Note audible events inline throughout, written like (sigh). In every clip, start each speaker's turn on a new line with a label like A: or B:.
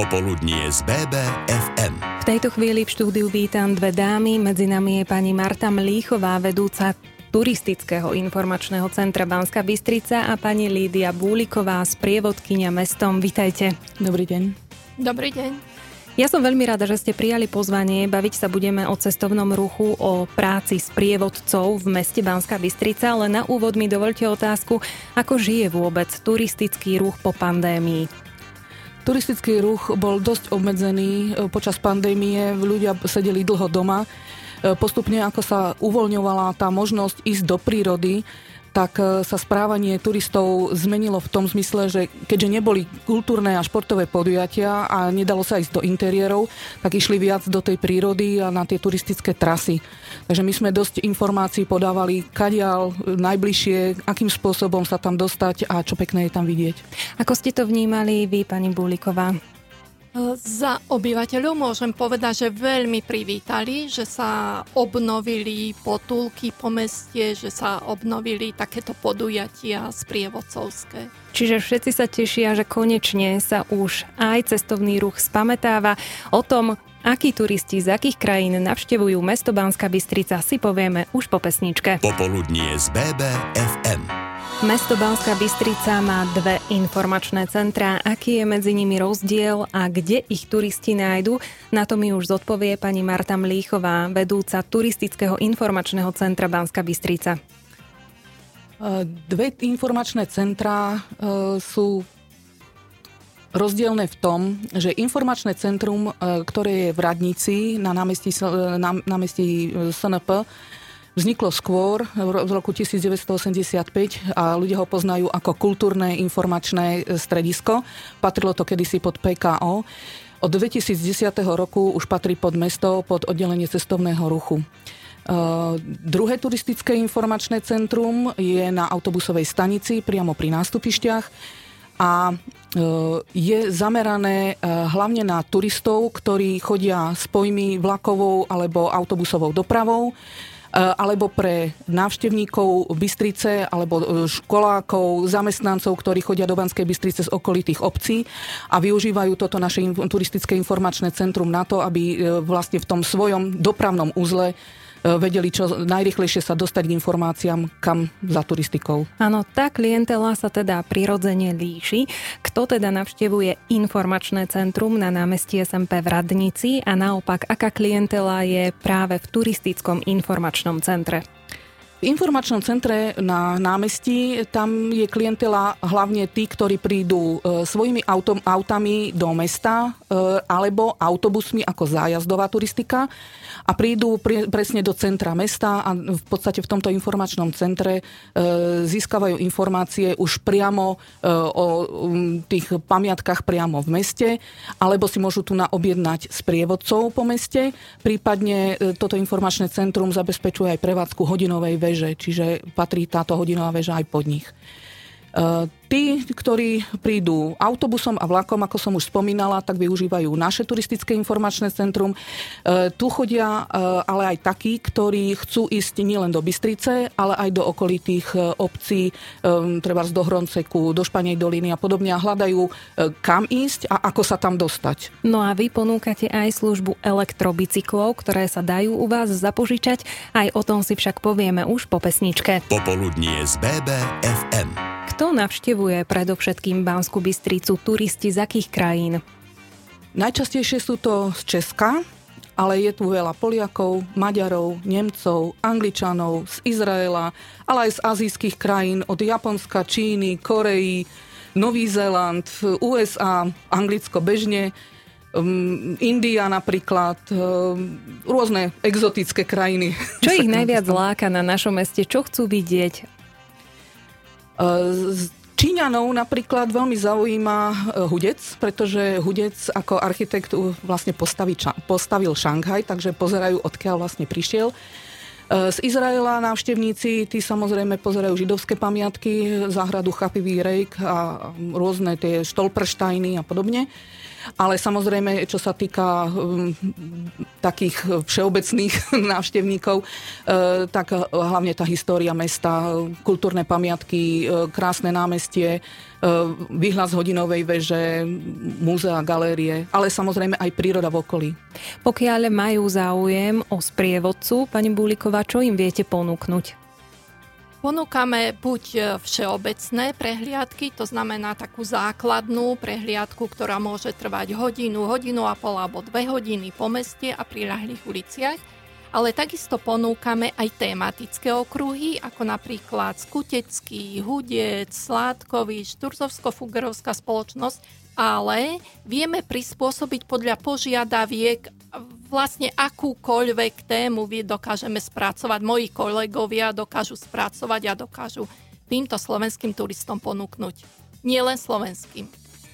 A: Popoludnie z BBFM.
B: V tejto chvíli v štúdiu vítam dve dámy. Medzi nami je pani Marta Mlíchová, vedúca turistického informačného centra Banska Bystrica a pani Lídia Búliková, sprievodkynia mestom. Vítajte.
C: Dobrý deň.
D: Dobrý deň.
B: Ja som veľmi rada, že ste prijali pozvanie. Baviť sa budeme o cestovnom ruchu, o práci s prievodcov v meste Banská Bystrica, ale na úvod mi dovolte otázku, ako žije vôbec turistický ruch po pandémii?
C: Turistický ruch bol dosť obmedzený e, počas pandémie, ľudia sedeli dlho doma. E, postupne, ako sa uvoľňovala tá možnosť ísť do prírody, tak e, sa správanie turistov zmenilo v tom zmysle, že keďže neboli kultúrne a športové podujatia a nedalo sa ísť do interiérov, tak išli viac do tej prírody a na tie turistické trasy. Takže my sme dosť informácií podávali, kadiaľ najbližšie, akým spôsobom sa tam dostať a čo pekné je tam vidieť.
B: Ako ste to vnímali vy, pani Búliková?
D: Za obyvateľov môžem povedať, že veľmi privítali, že sa obnovili potulky po meste, že sa obnovili takéto podujatia sprievodcovské.
B: Čiže všetci sa tešia, že konečne sa už aj cestovný ruch spametáva. O tom, akí turisti z akých krajín navštevujú mesto Banská Bystrica, si povieme už po pesničke.
A: Popoludnie z BBFM.
B: Mesto Banská Bystrica má dve informačné centrá. Aký je medzi nimi rozdiel a kde ich turisti nájdu? Na to mi už zodpovie pani Marta Mlíchová, vedúca turistického informačného centra Banská Bystrica.
C: Dve informačné centrá e, sú rozdielne v tom, že informačné centrum, e, ktoré je v Radnici na námestí, na námestí SNP, Vzniklo skôr, v roku 1985 a ľudia ho poznajú ako kultúrne informačné e, stredisko. Patrilo to kedysi pod PKO. Od 2010 roku už patrí pod mesto, pod oddelenie cestovného ruchu. Uh, druhé turistické informačné centrum je na autobusovej stanici priamo pri nástupišťach a uh, je zamerané uh, hlavne na turistov, ktorí chodia s pojmy vlakovou alebo autobusovou dopravou Eh, alebo pre návštevníkov Bystrice alebo eh, školákov, zamestnancov, ktorí chodia do Banskej Bystrice z okolitých obcí a využívajú toto naše turistické informačné centrum na to, aby eh, vlastne v tom svojom dopravnom uzle vedeli čo najrychlejšie sa dostať k informáciám, kam za turistikou.
B: Áno, tá klientela sa teda prirodzene líši. Kto teda navštevuje informačné centrum na námestí SMP v Radnici a naopak, aká klientela je práve v turistickom informačnom centre?
C: V informačnom centre na námestí tam je klientela hlavne tí, ktorí prídu e, svojimi autom, autami do mesta e, alebo autobusmi ako zájazdová turistika a prídu pre, presne do centra mesta a v podstate v tomto informačnom centre e, získavajú informácie už priamo o um, tých pamiatkách priamo v meste alebo si môžu tu naobjednať sprievodcov po meste. Prípadne toto informačné centrum zabezpečuje aj prevádzku hodinovej veže, čiže patrí táto hodinová väža aj pod nich. E, tí, ktorí prídu autobusom a vlakom, ako som už spomínala, tak využívajú naše turistické informačné centrum. E, tu chodia e, ale aj takí, ktorí chcú ísť nielen do Bystrice, ale aj do okolitých obcí, treba do Hronceku, do Španej doliny a podobne a hľadajú, kam ísť a ako sa tam dostať.
B: No a vy ponúkate aj službu elektrobicyklov, ktoré sa dajú u vás zapožičať. Aj o tom si však povieme už po pesničke.
A: Popoludnie z BBFM.
B: Kto navštevuje predovšetkým Banskú Bystricu? Turisti z akých krajín?
C: Najčastejšie sú to z Česka, ale je tu veľa Poliakov, Maďarov, Nemcov, Angličanov, z Izraela, ale aj z azijských krajín, od Japonska, Číny, Koreji, Nový Zéland, USA, Anglicko bežne, um, India napríklad, um, rôzne exotické krajiny.
B: Čo (laughs) ich najviac láka na našom meste? Čo chcú vidieť?
C: Číňanov napríklad veľmi zaujíma e, Hudec, pretože Hudec ako architekt vlastne postaví, postavil Šanghaj, takže pozerajú, odkiaľ vlastne prišiel. E, z Izraela návštevníci, tí samozrejme pozerajú židovské pamiatky, záhradu Chapivý rejk a rôzne tie štolprštajny a podobne. Ale samozrejme, čo sa týka um, takých všeobecných (laughs) návštevníkov, uh, tak hlavne tá história mesta, kultúrne pamiatky, uh, krásne námestie, uh, výhľad z hodinovej veže, múzea, galérie, ale samozrejme aj príroda v okolí.
B: Pokiaľ majú záujem o sprievodcu, pani Búliková, čo im viete ponúknuť?
D: Ponúkame buď e, všeobecné prehliadky, to znamená takú základnú prehliadku, ktorá môže trvať hodinu, hodinu a pol alebo dve hodiny po meste a priľahlých uliciach, ale takisto ponúkame aj tematické okruhy, ako napríklad Skutecký, Hudec, Sládkovič, Turzovsko-Fugerovská spoločnosť, ale vieme prispôsobiť podľa požiadaviek vlastne akúkoľvek tému vy dokážeme spracovať. Moji kolegovia dokážu spracovať a dokážu týmto slovenským turistom ponúknuť. Nie len slovenským.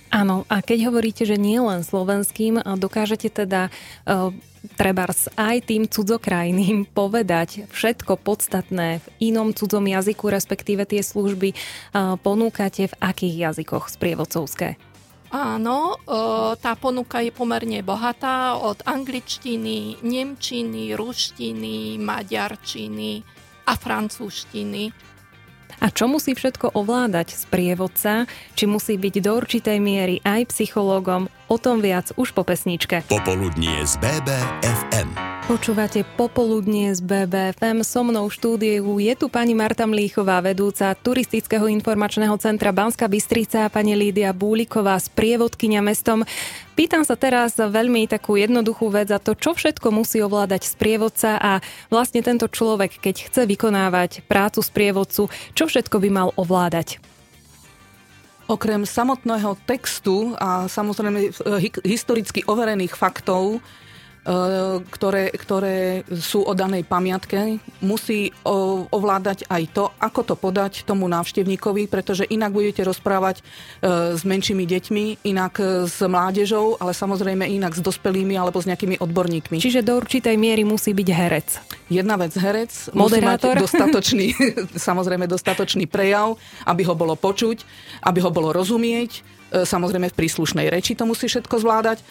B: Áno, a keď hovoríte, že nie len slovenským, dokážete teda uh, trebárs aj tým cudzokrajným (laughs) povedať všetko podstatné v inom cudzom jazyku, respektíve tie služby uh, ponúkate v akých jazykoch sprievodcovské?
D: Áno, tá ponuka je pomerne bohatá od angličtiny, nemčiny, ruštiny, maďarčiny a francúzštiny.
B: A čo musí všetko ovládať sprievodca? Či musí byť do určitej miery aj psychológom? O tom viac už po pesničke.
A: Popoludnie z BBFM.
B: Počúvate popoludnie z BBFM. So mnou v štúdiu je tu pani Marta Mlíchová, vedúca turistického informačného centra Banska Bystrica a pani Lídia Búliková, sprievodkynia mestom. Pýtam sa teraz veľmi takú jednoduchú vec a to, čo všetko musí ovládať sprievodca a vlastne tento človek, keď chce vykonávať prácu sprievodcu, čo všetko by mal ovládať?
C: Okrem samotného textu a samozrejme historicky overených faktov, Eh, ktoré, ktoré sú o danej pamiatke, musí ovládať aj to, ako to podať tomu návštevníkovi, pretože inak budete rozprávať eh, s menšími deťmi, inak eh, s mládežou, ale samozrejme inak s dospelými alebo s nejakými odborníkmi.
B: Čiže do určitej miery musí byť herec.
C: Jedna vec herec,
B: Moderátor.
C: musí mať (laughs) dostatočný, samozrejme dostatočný prejav, aby ho bolo počuť, aby ho bolo rozumieť, samozrejme v príslušnej reči to musí všetko zvládať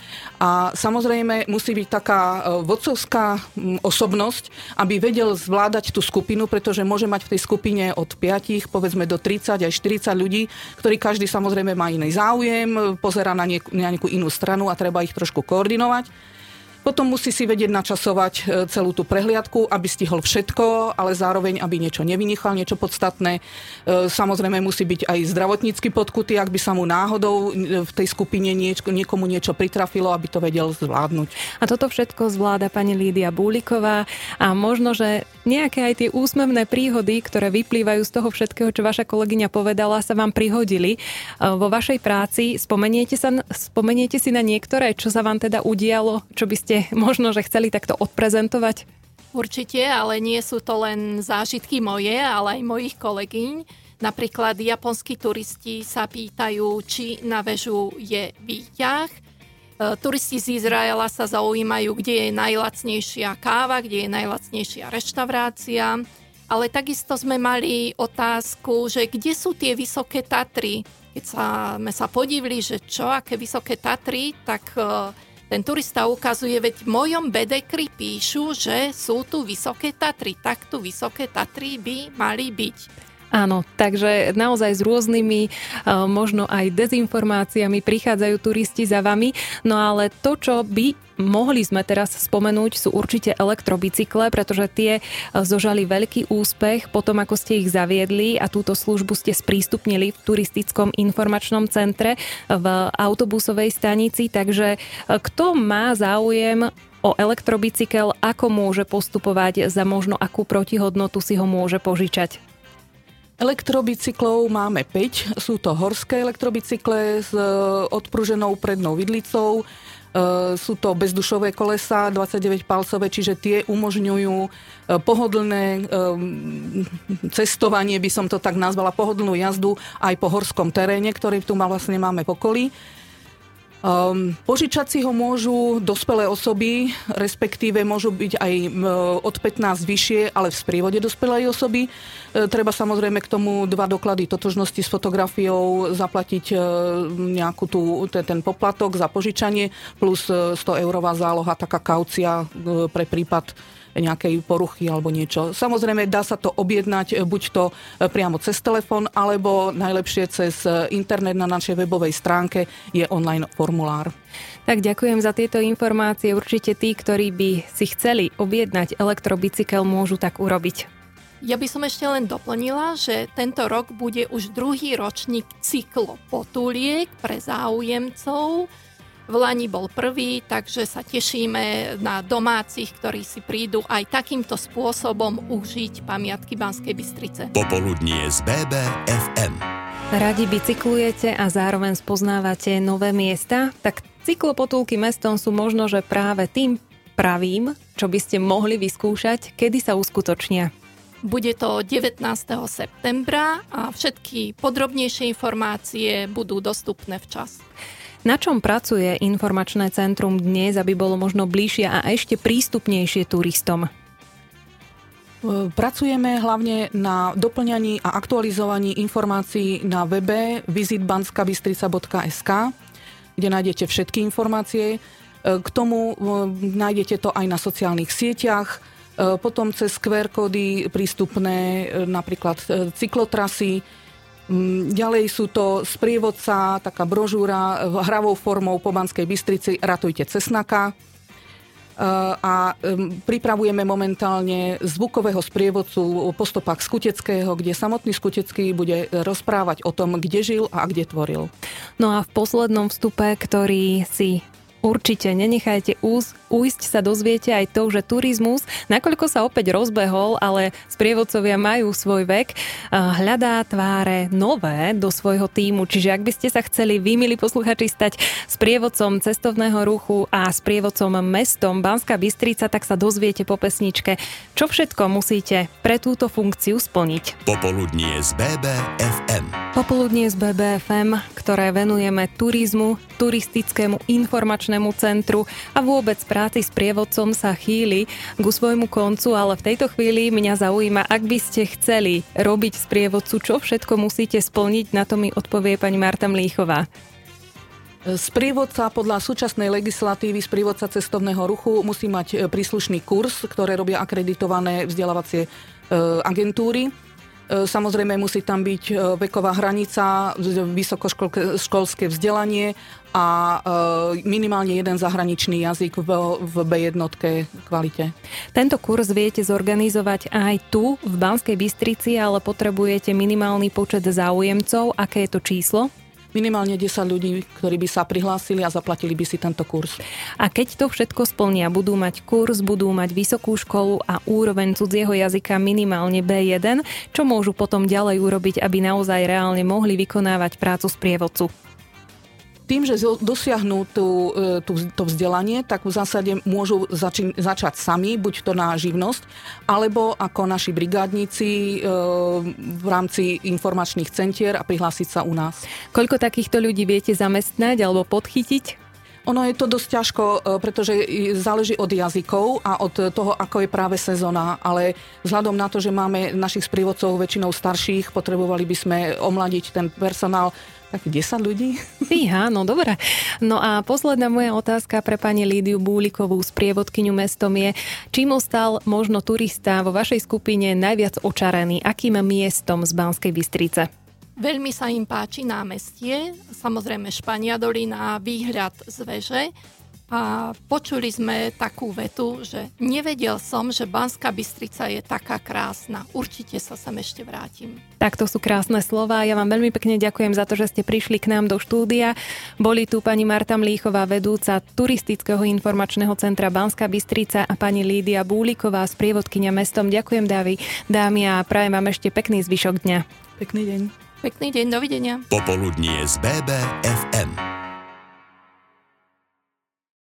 C: a samozrejme musí byť taká e, vodcovská osobnosť, aby vedel zvládať tú skupinu, pretože môže mať v tej skupine od 5, povedzme do 30 aj 40 ľudí, ktorí každý samozrejme má iný záujem, pozera na, niek- na nejakú inú stranu a treba ich trošku koordinovať. Potom musí si vedieť načasovať e, celú tú prehliadku, aby stihol všetko, ale zároveň, aby niečo nevynichal, niečo podstatné. E, samozrejme musí byť aj zdravotnícky podkutý, ak by sa mu náhodou e, v tej skupine nieč- niekomu niečo pritrafilo, aby to vedel zvládnuť.
B: A toto všetko zvláda pani Lídia Búliková a možno, že nejaké aj tie úsmevné príhody, ktoré vyplývajú z toho všetkého, čo vaša kolegyňa povedala, sa vám prihodili vo vašej práci. Spomeniete, sa, spomeniete si na niektoré, čo sa vám teda udialo, čo by ste ste možno, že chceli takto odprezentovať?
D: Určite, ale nie sú to len zážitky moje, ale aj mojich kolegyň. Napríklad japonskí turisti sa pýtajú, či na väžu je výťah. E, turisti z Izraela sa zaujímajú, kde je najlacnejšia káva, kde je najlacnejšia reštaurácia. Ale takisto sme mali otázku, že kde sú tie vysoké Tatry. Keď sa, sme sa podívali, že čo, aké vysoké Tatry, tak e, ten turista ukazuje, veď v mojom bedekri píšu, že sú tu vysoké Tatry, tak tu vysoké Tatry by mali byť.
B: Áno, takže naozaj s rôznymi, e, možno aj dezinformáciami prichádzajú turisti za vami, no ale to, čo by mohli sme teraz spomenúť, sú určite elektrobicykle, pretože tie e, zožali veľký úspech potom, ako ste ich zaviedli a túto službu ste sprístupnili v turistickom informačnom centre v autobusovej stanici, takže kto má záujem o elektrobicykel, ako môže postupovať, za možno akú protihodnotu si ho môže požičať?
C: Elektrobicyklov máme 5. Sú to horské elektrobicykle s e, odpruženou prednou vidlicou. E, sú to bezdušové kolesa 29-palcové, čiže tie umožňujú e, pohodlné cestovanie, by som to tak nazvala, pohodlnú jazdu aj po horskom teréne, ktorý tu vlastne máme v okolí. Um, požičať si ho môžu dospelé osoby, respektíve môžu byť aj od 15 vyššie, ale v sprievode dospelej osoby. E, treba samozrejme k tomu dva doklady totožnosti s fotografiou, zaplatiť e, nejakú tú, ten, ten poplatok za požičanie plus 100 e, eurová záloha, taká kaucia e, pre prípad nejakej poruchy alebo niečo. Samozrejme, dá sa to objednať e, buď to e, priamo cez telefón, alebo najlepšie cez e, internet na našej webovej stránke je online formulár.
B: Tak ďakujem za tieto informácie. Určite tí, ktorí by si chceli objednať elektrobicykel, môžu tak urobiť.
D: Ja by som ešte len doplnila, že tento rok bude už druhý ročník cyklo potuliek pre záujemcov v Lani bol prvý, takže sa tešíme na domácich, ktorí si prídu aj takýmto spôsobom užiť pamiatky Banskej Bystrice.
A: Popoludnie z BBFM.
B: Radi bicyklujete a zároveň spoznávate nové miesta? Tak cyklopotulky mestom sú možno, že práve tým pravým, čo by ste mohli vyskúšať, kedy sa uskutočnia.
D: Bude to 19. septembra a všetky podrobnejšie informácie budú dostupné včas.
B: Na čom pracuje informačné centrum dnes, aby bolo možno bližšie a ešte prístupnejšie turistom?
C: Pracujeme hlavne na doplňaní a aktualizovaní informácií na webe visitbanskabystrica.sk, kde nájdete všetky informácie. K tomu nájdete to aj na sociálnych sieťach, potom cez QR kódy prístupné napríklad e, cyklotrasy, ďalej sú to sprievodca, taká brožúra hravou formou po Banskej Bystrici Ratujte cesnaka. E, a pripravujeme momentálne zvukového sprievodcu po stopách Skuteckého, kde samotný Skutecký bude rozprávať o tom, kde žil a kde tvoril.
B: No a v poslednom vstupe, ktorý si Určite nenechajte ús, újsť sa dozviete aj to, že turizmus, nakoľko sa opäť rozbehol, ale sprievodcovia majú svoj vek, hľadá tváre nové do svojho týmu. Čiže ak by ste sa chceli vy, milí posluchači, stať sprievodcom cestovného ruchu a sprievodcom mestom Banská Bystrica, tak sa dozviete po pesničke, čo všetko musíte pre túto funkciu splniť.
A: Popoludnie z BBFM.
B: Popoludnie z BBFM, ktoré venujeme turizmu, turistickému informačnému informačnému centru a vôbec práci s prievodcom sa chýli ku svojmu koncu, ale v tejto chvíli mňa zaujíma, ak by ste chceli robiť z prievodcu, čo všetko musíte splniť, na to mi odpovie pani Marta Mlíchová.
C: Sprievodca podľa súčasnej legislatívy sprievodca cestovného ruchu musí mať e, príslušný kurz, ktoré robia akreditované vzdelávacie e, agentúry. E, samozrejme musí tam byť e, veková hranica, vysokoškolské vzdelanie a e, minimálne jeden zahraničný jazyk v B1 kvalite.
B: Tento kurz viete zorganizovať aj tu v Banskej Bystrici, ale potrebujete minimálny počet záujemcov. Aké je to číslo?
C: Minimálne 10 ľudí, ktorí by sa prihlásili a zaplatili by si tento kurz.
B: A keď to všetko splnia, budú mať kurz, budú mať vysokú školu a úroveň cudzieho jazyka minimálne B1, čo môžu potom ďalej urobiť, aby naozaj reálne mohli vykonávať prácu sprievodcu
C: tým, že dosiahnu tú, e, tú, to vzdelanie, tak v zásade môžu zači- začať sami, buď to na živnosť, alebo ako naši brigádnici e, v rámci informačných centier a prihlásiť sa u nás.
B: Koľko takýchto ľudí viete zamestnať alebo podchytiť?
C: Ono je to dosť ťažko, e, pretože záleží od jazykov a od toho, ako je práve sezóna, ale vzhľadom na to, že máme našich sprievodcov väčšinou starších, potrebovali by sme omladiť ten personál, tak 10 ľudí.
B: Fíha, no dobre. No a posledná moja otázka pre pani Lídiu Búlikovú z prievodkyňu mestom je, čím ostal možno turista vo vašej skupine najviac očarený? Akým miestom z Banskej Bystrice?
D: Veľmi sa im páči námestie, samozrejme Španiadolina, výhľad z veže a počuli sme takú vetu, že nevedel som, že Banská Bystrica je taká krásna. Určite sa sem ešte vrátim.
B: Tak to sú krásne slova. Ja vám veľmi pekne ďakujem za to, že ste prišli k nám do štúdia. Boli tu pani Marta Mlíchová, vedúca turistického informačného centra Banská Bystrica a pani Lídia Búliková, sprievodkynia mestom. Ďakujem dámy, dámy a prajem vám ešte pekný zvyšok dňa.
C: Pekný deň.
D: Pekný deň, dovidenia.
A: Popoludnie z BBFM.